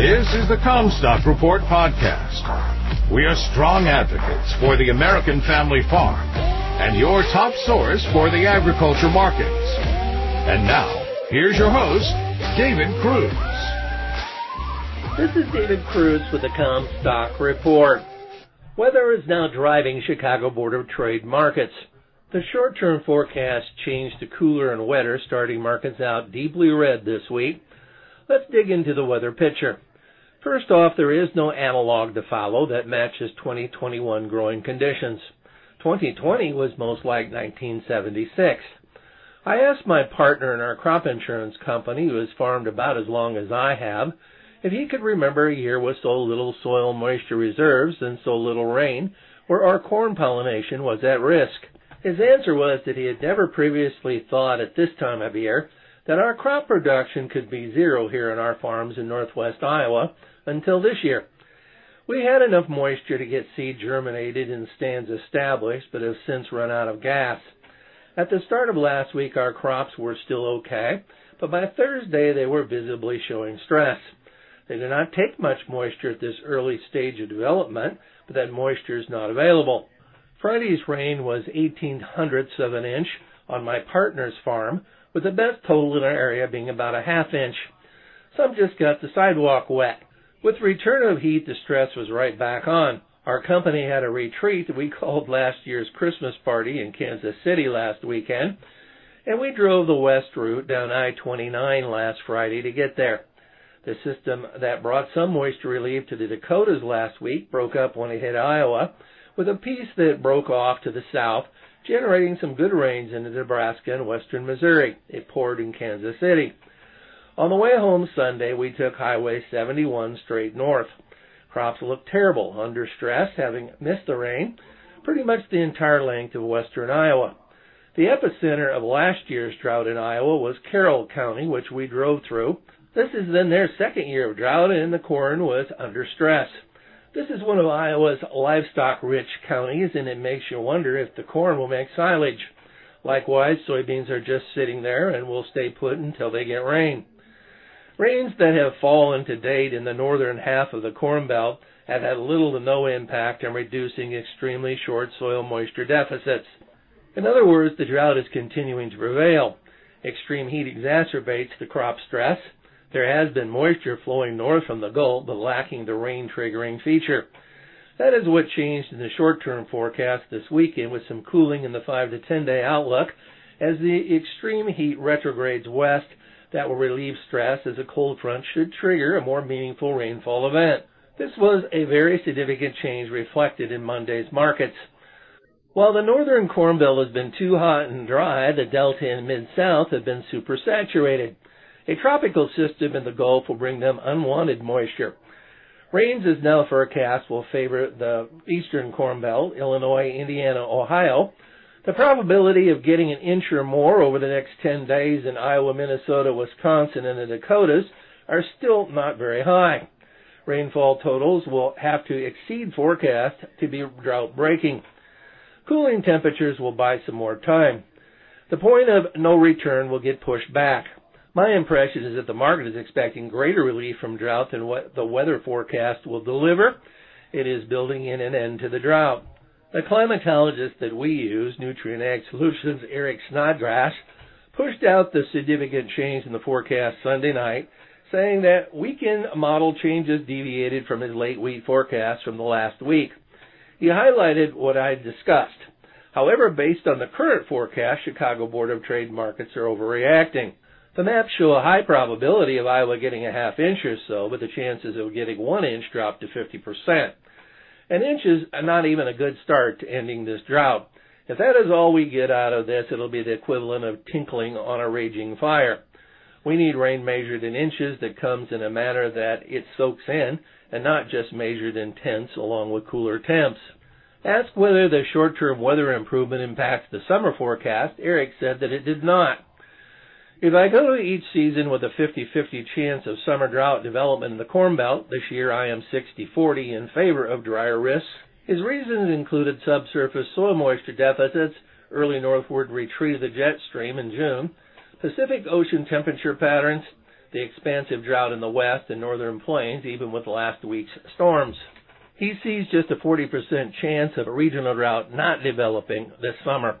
This is the Commstock Report podcast. We are strong advocates for the American family farm and your top source for the agriculture markets. And now, here's your host, David Kruse. This is David Kruse with the Commstock Report. Weather is now driving Chicago Board of Trade markets. The short-term forecast changed to cooler and wetter, starting markets out deeply red this week. Let's dig into the weather picture. First off, there is no analog to follow that matches 2021 growing conditions. 2020 was most like 1976. I asked my partner in our crop insurance company, who has farmed about as long as I have, if he could remember a year with so little soil moisture reserves and so little rain, where our corn pollination was at risk. His answer was that he had never previously thought at this time of year that our crop production could be zero here on our farms in northwest Iowa until this year. We had enough moisture to get seed germinated and stands established, but have since run out of gas. At the start of last week, our crops were still okay, but by Thursday they were visibly showing stress. They do not take much moisture at this early stage of development, but that moisture is not available. Friday's rain was 18 hundredths of an inch on my partner's farm, with the best total in our area being about a half inch. Some just got the sidewalk wet. With return of heat, the stress was right back on. Our company had a retreat that we called last year's Christmas party in Kansas City last weekend, and we drove the west route down I-29 last Friday to get there. The system that brought some moisture relief to the Dakotas last week broke up when it hit Iowa, with a piece that broke off to the south, generating some good rains into Nebraska and western Missouri. It poured in Kansas City. On the way home Sunday, we took Highway 71 straight north. Crops looked terrible, under stress, having missed the rain pretty much the entire length of western Iowa. The epicenter of last year's drought in Iowa was Carroll County, which we drove through. This is then their second year of drought, and the corn was under stress. This is one of Iowa's livestock-rich counties, and it makes you wonder if the corn will make silage. Likewise, soybeans are just sitting there and will stay put until they get rain. Rains that have fallen to date in the northern half of the Corn Belt have had little to no impact on reducing extremely short soil moisture deficits. In other words, the drought is continuing to prevail. Extreme heat exacerbates the crop stress, there has been moisture flowing north from the Gulf, but lacking the rain triggering feature. That is what changed in the short term forecast this weekend with some cooling in the 5 to 10 day outlook as the extreme heat retrogrades west that will relieve stress as a cold front should trigger a more meaningful rainfall event. This was a very significant change reflected in Monday's markets. While the northern corn belt has been too hot and dry, the delta and mid south have been supersaturated. A tropical system in the Gulf will bring them unwanted moisture. Rains as now forecast will favor the eastern Corn Belt, Illinois, Indiana, Ohio. The probability of getting an inch or more over the next 10 days in Iowa, Minnesota, Wisconsin, and the Dakotas are still not very high. Rainfall totals will have to exceed forecast to be drought breaking. Cooling temperatures will buy some more time. The point of no return will get pushed back. My impression is that the market is expecting greater relief from drought than what the weather forecast will deliver. It is building in an end to the drought. The climatologist that we use, Nutrien Ag Solutions, Eric Snodgrass, pushed out the significant change in the forecast Sunday night, saying that weekend model changes deviated from his late wheat forecast from the last week. He highlighted what I discussed. However, based on the current forecast, Chicago Board of Trade markets are overreacting. The maps show a high probability of Iowa getting a half inch or so, but the chances of getting one inch drop to 50%. An inch is not even a good start to ending this drought. If that is all we get out of this, it'll be the equivalent of tinkling on a raging fire. We need rain measured in inches that comes in a manner that it soaks in and not just measured in tenths along with cooler temps. Asked whether the short-term weather improvement impacts the summer forecast, Eric said that it did not. If I go to each season with a 50-50 chance of summer drought development in the Corn Belt, this year I am 60-40 in favor of drier risks. His reasons included subsurface soil moisture deficits, early northward retreat of the jet stream in June, Pacific Ocean temperature patterns, the expansive drought in the west and northern plains, even with last week's storms. He sees just a 40% chance of a regional drought not developing this summer.